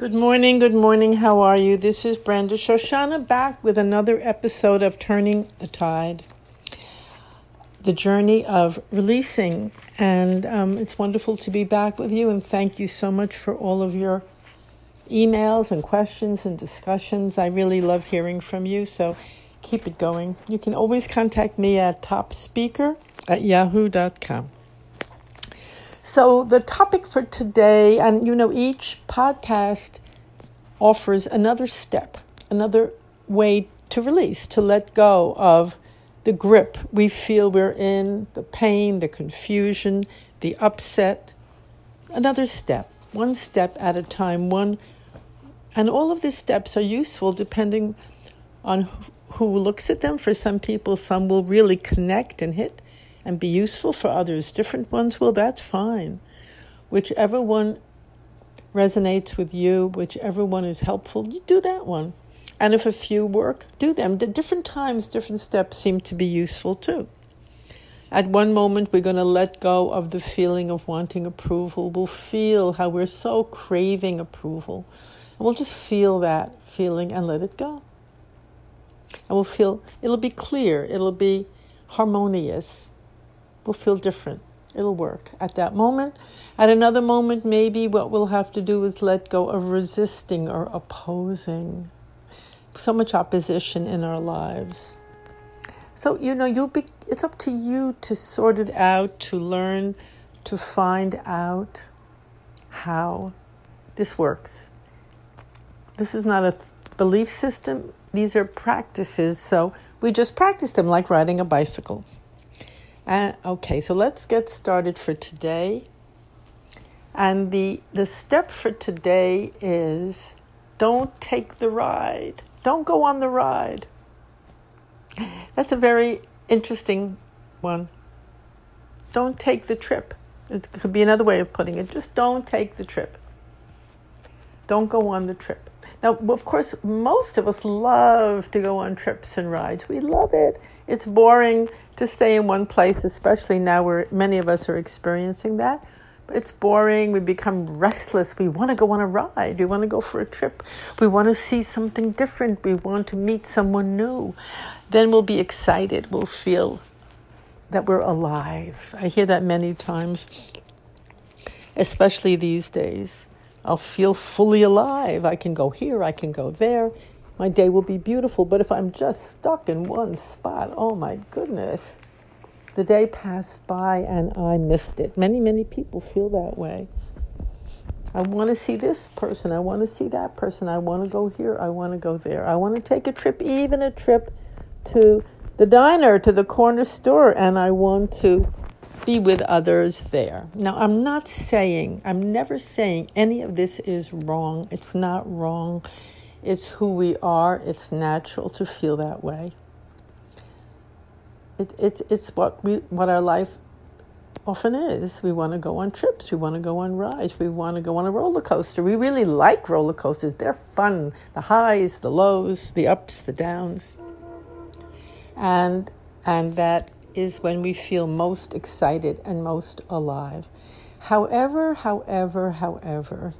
Good morning, good morning. How are you? This is Brenda Shoshanna back with another episode of Turning the Tide, the journey of releasing. And um, it's wonderful to be back with you. And thank you so much for all of your emails and questions and discussions. I really love hearing from you. So keep it going. You can always contact me at topspeaker at yahoo.com. So, the topic for today, and you know, each podcast offers another step, another way to release, to let go of the grip we feel we're in, the pain, the confusion, the upset. Another step, one step at a time, one. And all of these steps are useful depending on who looks at them. For some people, some will really connect and hit and be useful for others. Different ones well, that's fine. Whichever one resonates with you, whichever one is helpful, you do that one. And if a few work, do them. The different times, different steps seem to be useful too. At one moment, we're going to let go of the feeling of wanting approval. We'll feel how we're so craving approval. And we'll just feel that feeling and let it go. And we'll feel, it'll be clear, it'll be harmonious, will feel different. It'll work at that moment. At another moment, maybe what we'll have to do is let go of resisting or opposing. So much opposition in our lives. So, you know, you'll be, it's up to you to sort it out, to learn, to find out how this works. This is not a belief system, these are practices. So we just practice them like riding a bicycle. Okay, so let's get started for today. And the, the step for today is don't take the ride. Don't go on the ride. That's a very interesting one. Don't take the trip. It could be another way of putting it. Just don't take the trip. Don't go on the trip. Now, of course, most of us love to go on trips and rides. We love it. It's boring to stay in one place, especially now where many of us are experiencing that. It's boring. We become restless. We want to go on a ride. We want to go for a trip. We want to see something different. We want to meet someone new. Then we'll be excited. We'll feel that we're alive. I hear that many times, especially these days. I'll feel fully alive. I can go here, I can go there. My day will be beautiful. But if I'm just stuck in one spot, oh my goodness, the day passed by and I missed it. Many, many people feel that way. I want to see this person. I want to see that person. I want to go here. I want to go there. I want to take a trip, even a trip to the diner, to the corner store, and I want to be with others there. Now, I'm not saying, I'm never saying any of this is wrong. It's not wrong. It's who we are. It's natural to feel that way. It, it's it's what we what our life often is. We want to go on trips. We want to go on rides. We want to go on a roller coaster. We really like roller coasters. They're fun. The highs, the lows, the ups, the downs. And and that is when we feel most excited and most alive. However, however, however,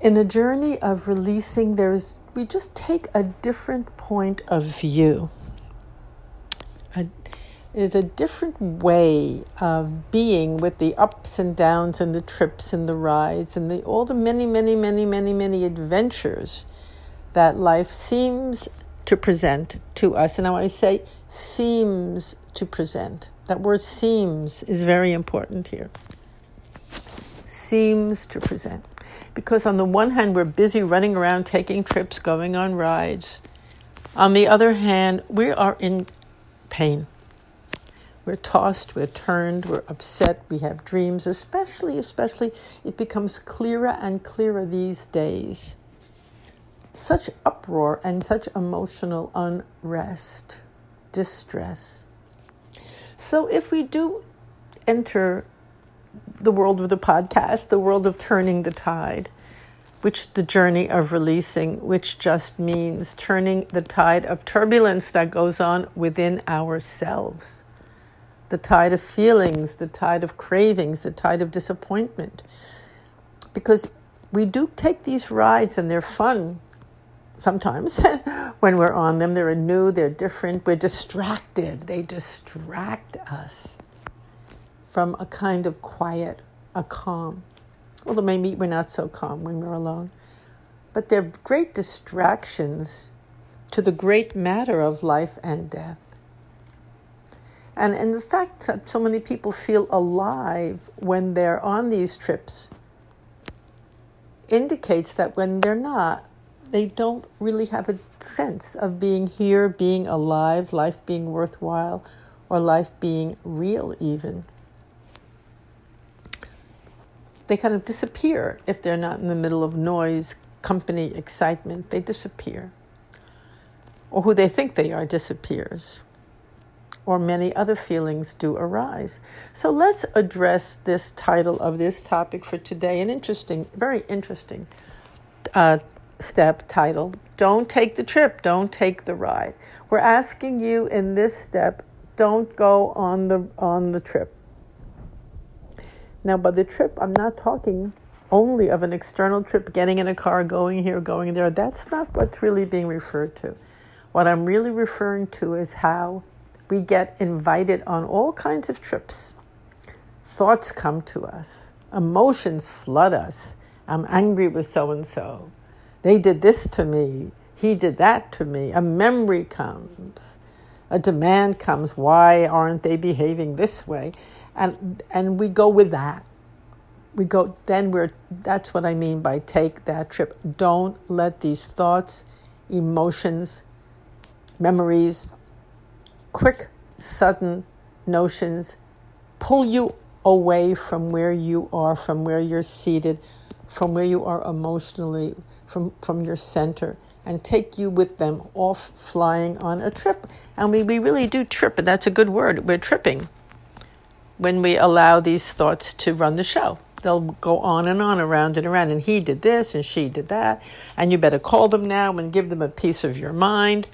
in the journey of releasing, there's we just take a different point of view. A, is a different way of being with the ups and downs and the trips and the rides and the all the many, many, many, many, many adventures that life seems to present to us. And now I say seems to present. That word seems is very important here. Seems to present. Because on the one hand, we're busy running around, taking trips, going on rides. On the other hand, we are in pain. We're tossed, we're turned, we're upset, we have dreams, especially, especially, it becomes clearer and clearer these days. Such uproar and such emotional unrest, distress. So if we do enter the world of the podcast, the world of turning the tide, which the journey of releasing, which just means turning the tide of turbulence that goes on within ourselves, the tide of feelings, the tide of cravings, the tide of disappointment. Because we do take these rides and they're fun sometimes when we're on them. They're new, they're different, we're distracted. They distract us from a kind of quiet, a calm. Although maybe we're not so calm when we're alone. But they're great distractions to the great matter of life and death. And, and the fact that so many people feel alive when they're on these trips indicates that when they're not, they don't really have a sense of being here, being alive, life being worthwhile, or life being real, even. They kind of disappear if they're not in the middle of noise, company, excitement. They disappear. Or who they think they are disappears or many other feelings do arise. So let's address this title of this topic for today. An interesting, very interesting uh, step title Don't take the trip, don't take the ride. We're asking you in this step, don't go on the, on the trip. Now, by the trip, I'm not talking only of an external trip, getting in a car, going here, going there. That's not what's really being referred to. What I'm really referring to is how we get invited on all kinds of trips. Thoughts come to us, emotions flood us. I'm angry with so and so. They did this to me. He did that to me. A memory comes. A demand comes. Why aren't they behaving this way? And and we go with that. We go then we're that's what I mean by take that trip. Don't let these thoughts, emotions, memories, quick, sudden notions pull you away from where you are, from where you're seated, from where you are emotionally, from, from your center, and take you with them off flying on a trip. And we, we really do trip, and that's a good word. We're tripping when we allow these thoughts to run the show. They'll go on and on around and around, and he did this and she did that, and you better call them now and give them a piece of your mind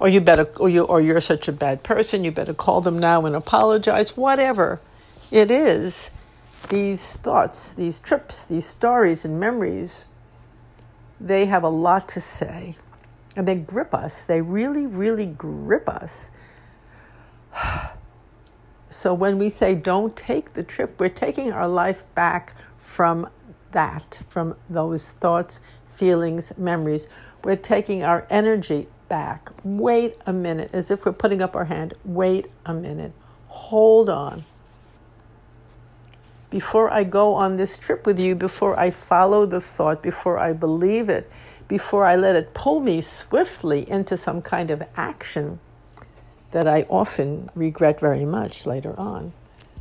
or you better or you or you're such a bad person you better call them now and apologize whatever it is these thoughts these trips these stories and memories they have a lot to say and they grip us they really really grip us so when we say don't take the trip we're taking our life back from that from those thoughts feelings memories we're taking our energy back. Wait a minute, as if we're putting up our hand. Wait a minute. Hold on. Before I go on this trip with you, before I follow the thought, before I believe it, before I let it pull me swiftly into some kind of action that I often regret very much later on,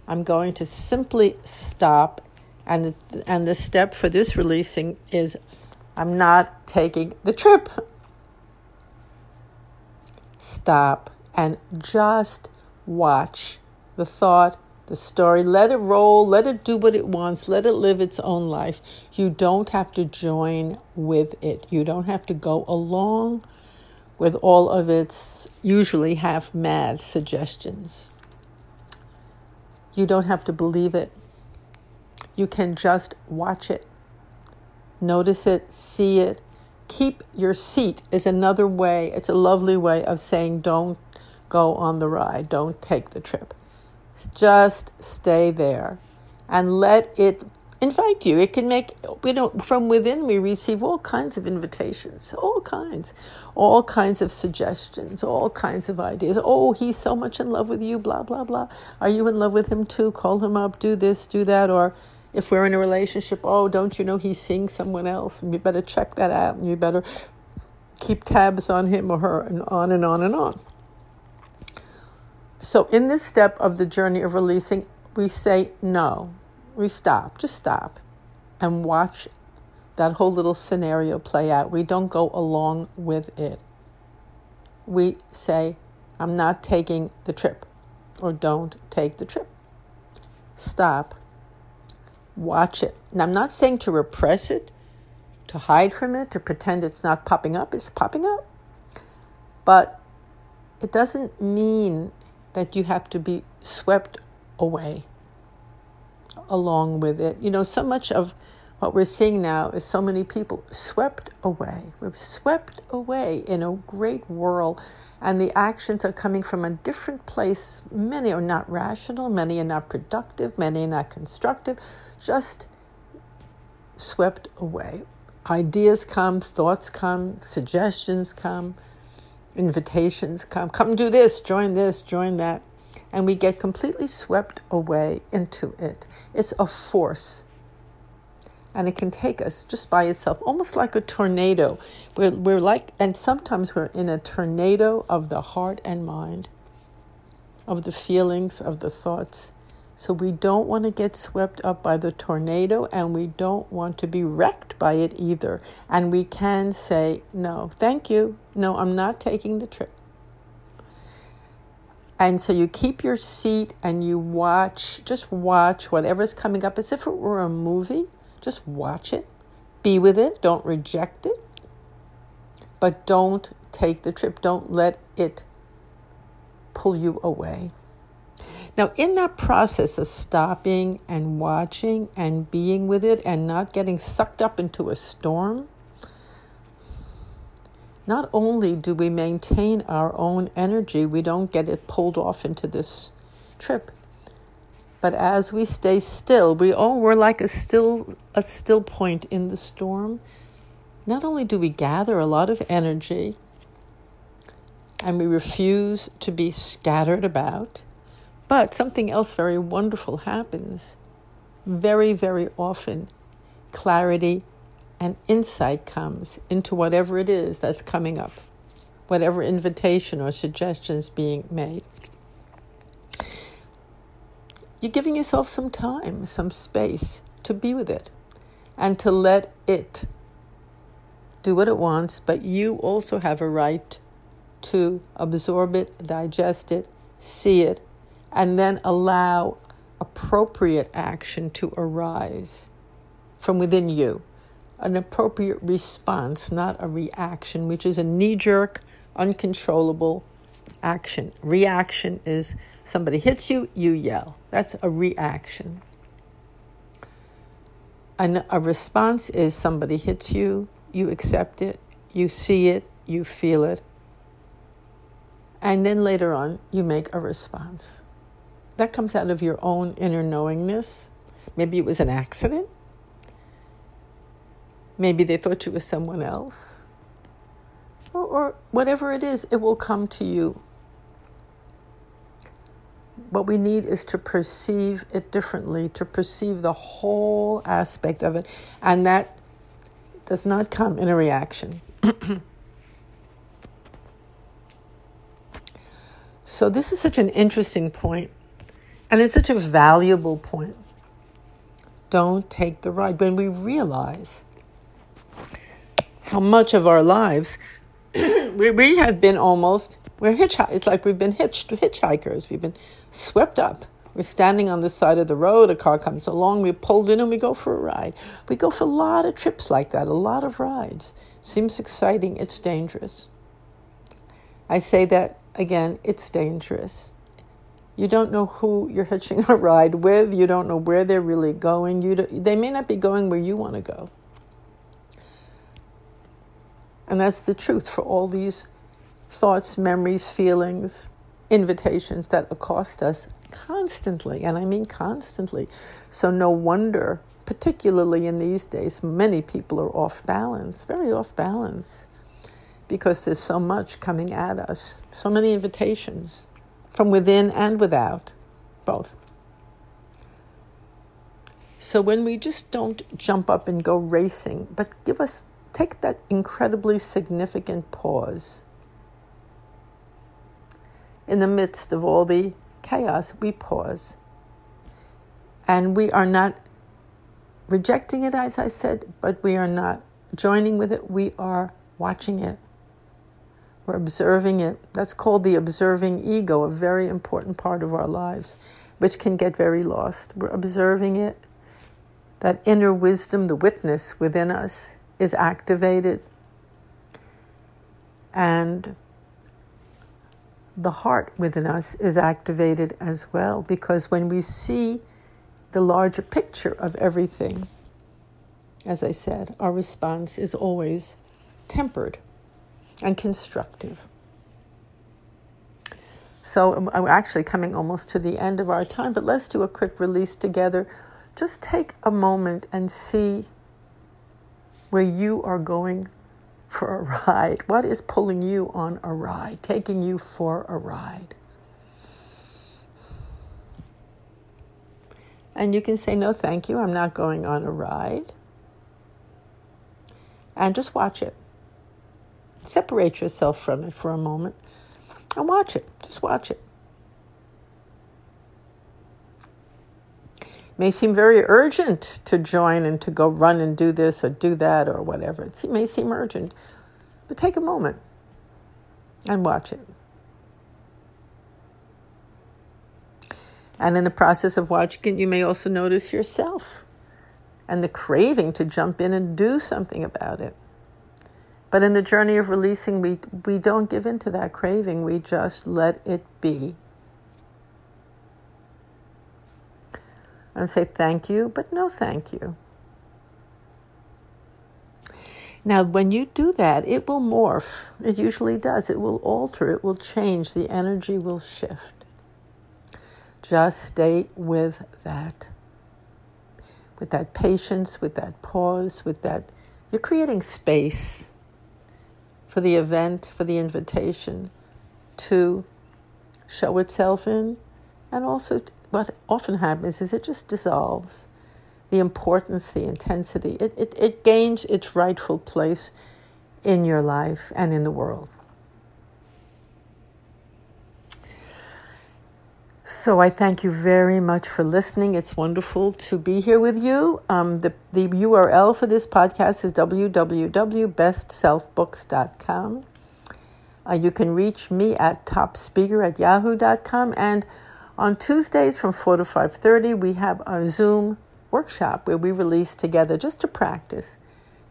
I'm going to simply stop. And, and the step for this releasing is I'm not taking the trip stop and just watch the thought, the story. Let it roll, let it do what it wants, let it live its own life. You don't have to join with it, you don't have to go along with all of its usually half mad suggestions. You don't have to believe it. You can just watch it, notice it, see it, keep your seat is another way, it's a lovely way of saying don't go on the ride, don't take the trip. Just stay there and let it invite you. It can make, you know, from within we receive all kinds of invitations, all kinds, all kinds of suggestions, all kinds of ideas. Oh, he's so much in love with you, blah, blah, blah. Are you in love with him too? Call him up, do this, do that, or if we're in a relationship, oh, don't you know he's seeing someone else? And you better check that out and you better keep tabs on him or her and on and on and on. So, in this step of the journey of releasing, we say no. We stop, just stop and watch that whole little scenario play out. We don't go along with it. We say, I'm not taking the trip, or don't take the trip. Stop watch it. And I'm not saying to repress it, to hide from it, to pretend it's not popping up. It's popping up. But it doesn't mean that you have to be swept away along with it. You know, so much of what we're seeing now is so many people swept away. We're swept away in a great whirl, and the actions are coming from a different place. Many are not rational, many are not productive, many are not constructive, just swept away. Ideas come, thoughts come, suggestions come, invitations come. Come do this, join this, join that. And we get completely swept away into it. It's a force and it can take us just by itself, almost like a tornado. We're, we're like, and sometimes we're in a tornado of the heart and mind, of the feelings, of the thoughts. So we don't want to get swept up by the tornado and we don't want to be wrecked by it either. And we can say, no, thank you. No, I'm not taking the trip. And so you keep your seat and you watch, just watch whatever's coming up as if it were a movie. Just watch it, be with it, don't reject it, but don't take the trip. Don't let it pull you away. Now, in that process of stopping and watching and being with it and not getting sucked up into a storm, not only do we maintain our own energy, we don't get it pulled off into this trip, but as we stay still, we oh we're like a still a still point in the storm. Not only do we gather a lot of energy and we refuse to be scattered about, but something else very wonderful happens. Very, very often, clarity and insight comes into whatever it is that's coming up, whatever invitation or suggestion is being made you're giving yourself some time, some space to be with it and to let it do what it wants, but you also have a right to absorb it, digest it, see it, and then allow appropriate action to arise from within you. An appropriate response, not a reaction, which is a knee jerk, uncontrollable action. Reaction is somebody hits you, you yell. That's a reaction. And a response is somebody hits you, you accept it, you see it, you feel it, and then later on you make a response. That comes out of your own inner knowingness. Maybe it was an accident. Maybe they thought you were someone else. Or, or whatever it is, it will come to you what we need is to perceive it differently, to perceive the whole aspect of it. And that does not come in a reaction. so, this is such an interesting point, and it's such a valuable point. Don't take the ride. When we realize how much of our lives we, we have been almost we're hitchhikers. It's like we've been hitched hitchhikers. We've been swept up. We're standing on the side of the road. A car comes along. we're pulled in and we go for a ride. We go for a lot of trips like that. A lot of rides. Seems exciting. It's dangerous. I say that again. It's dangerous. You don't know who you're hitching a ride with. You don't know where they're really going. You they may not be going where you want to go. And that's the truth for all these thoughts, memories, feelings, invitations that accost us constantly, and I mean constantly. So, no wonder, particularly in these days, many people are off balance, very off balance, because there's so much coming at us, so many invitations from within and without, both. So, when we just don't jump up and go racing, but give us, take that incredibly significant pause in the midst of all the chaos, we pause. And we are not rejecting it, as I said, but we are not joining with it. We are watching it. We're observing it. That's called the observing ego, a very important part of our lives, which can get very lost. We're observing it. That inner wisdom, the witness within us, is activated. And the heart within us is activated as well because when we see the larger picture of everything, as I said, our response is always tempered and constructive. So I'm actually coming almost to the end of our time, but let's do a quick release together. Just take a moment and see where you are going for a ride. What is pulling you on a ride, taking you for a ride? And you can say, No, thank you, I'm not going on a ride. And just watch it. Separate yourself from it for a moment and watch it. Just watch it. may seem very urgent to join and to go run and do this or do that or whatever. It may seem urgent, but take a moment and watch it. And in the process of watching it, you may also notice yourself and the craving to jump in and do something about it. But in the journey of releasing, we, we don't give in to that craving, we just let it be. And say thank you, but no thank you. Now, when you do that, it will morph. It usually does. It will alter, it will change, the energy will shift. Just stay with that. With that patience, with that pause, with that. You're creating space for the event, for the invitation to show itself in. And also, what often happens is it just dissolves. The importance, the intensity, it, it, it gains its rightful place in your life and in the world. So I thank you very much for listening. It's wonderful to be here with you. Um, the, the URL for this podcast is www.bestselfbooks.com. Uh, you can reach me at topspeaker at yahoo.com. And on Tuesdays from 4 to 5.30, we have a Zoom workshop where we release together just to practice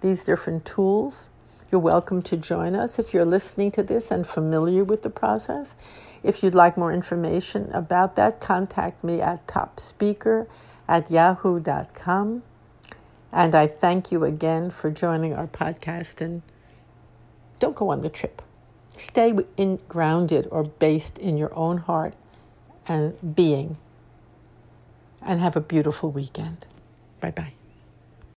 these different tools. You're welcome to join us if you're listening to this and familiar with the process. If you'd like more information about that, contact me at topspeaker at yahoo.com. And I thank you again for joining our podcast. And don't go on the trip. Stay in, grounded or based in your own heart and being. And have a beautiful weekend. Bye bye.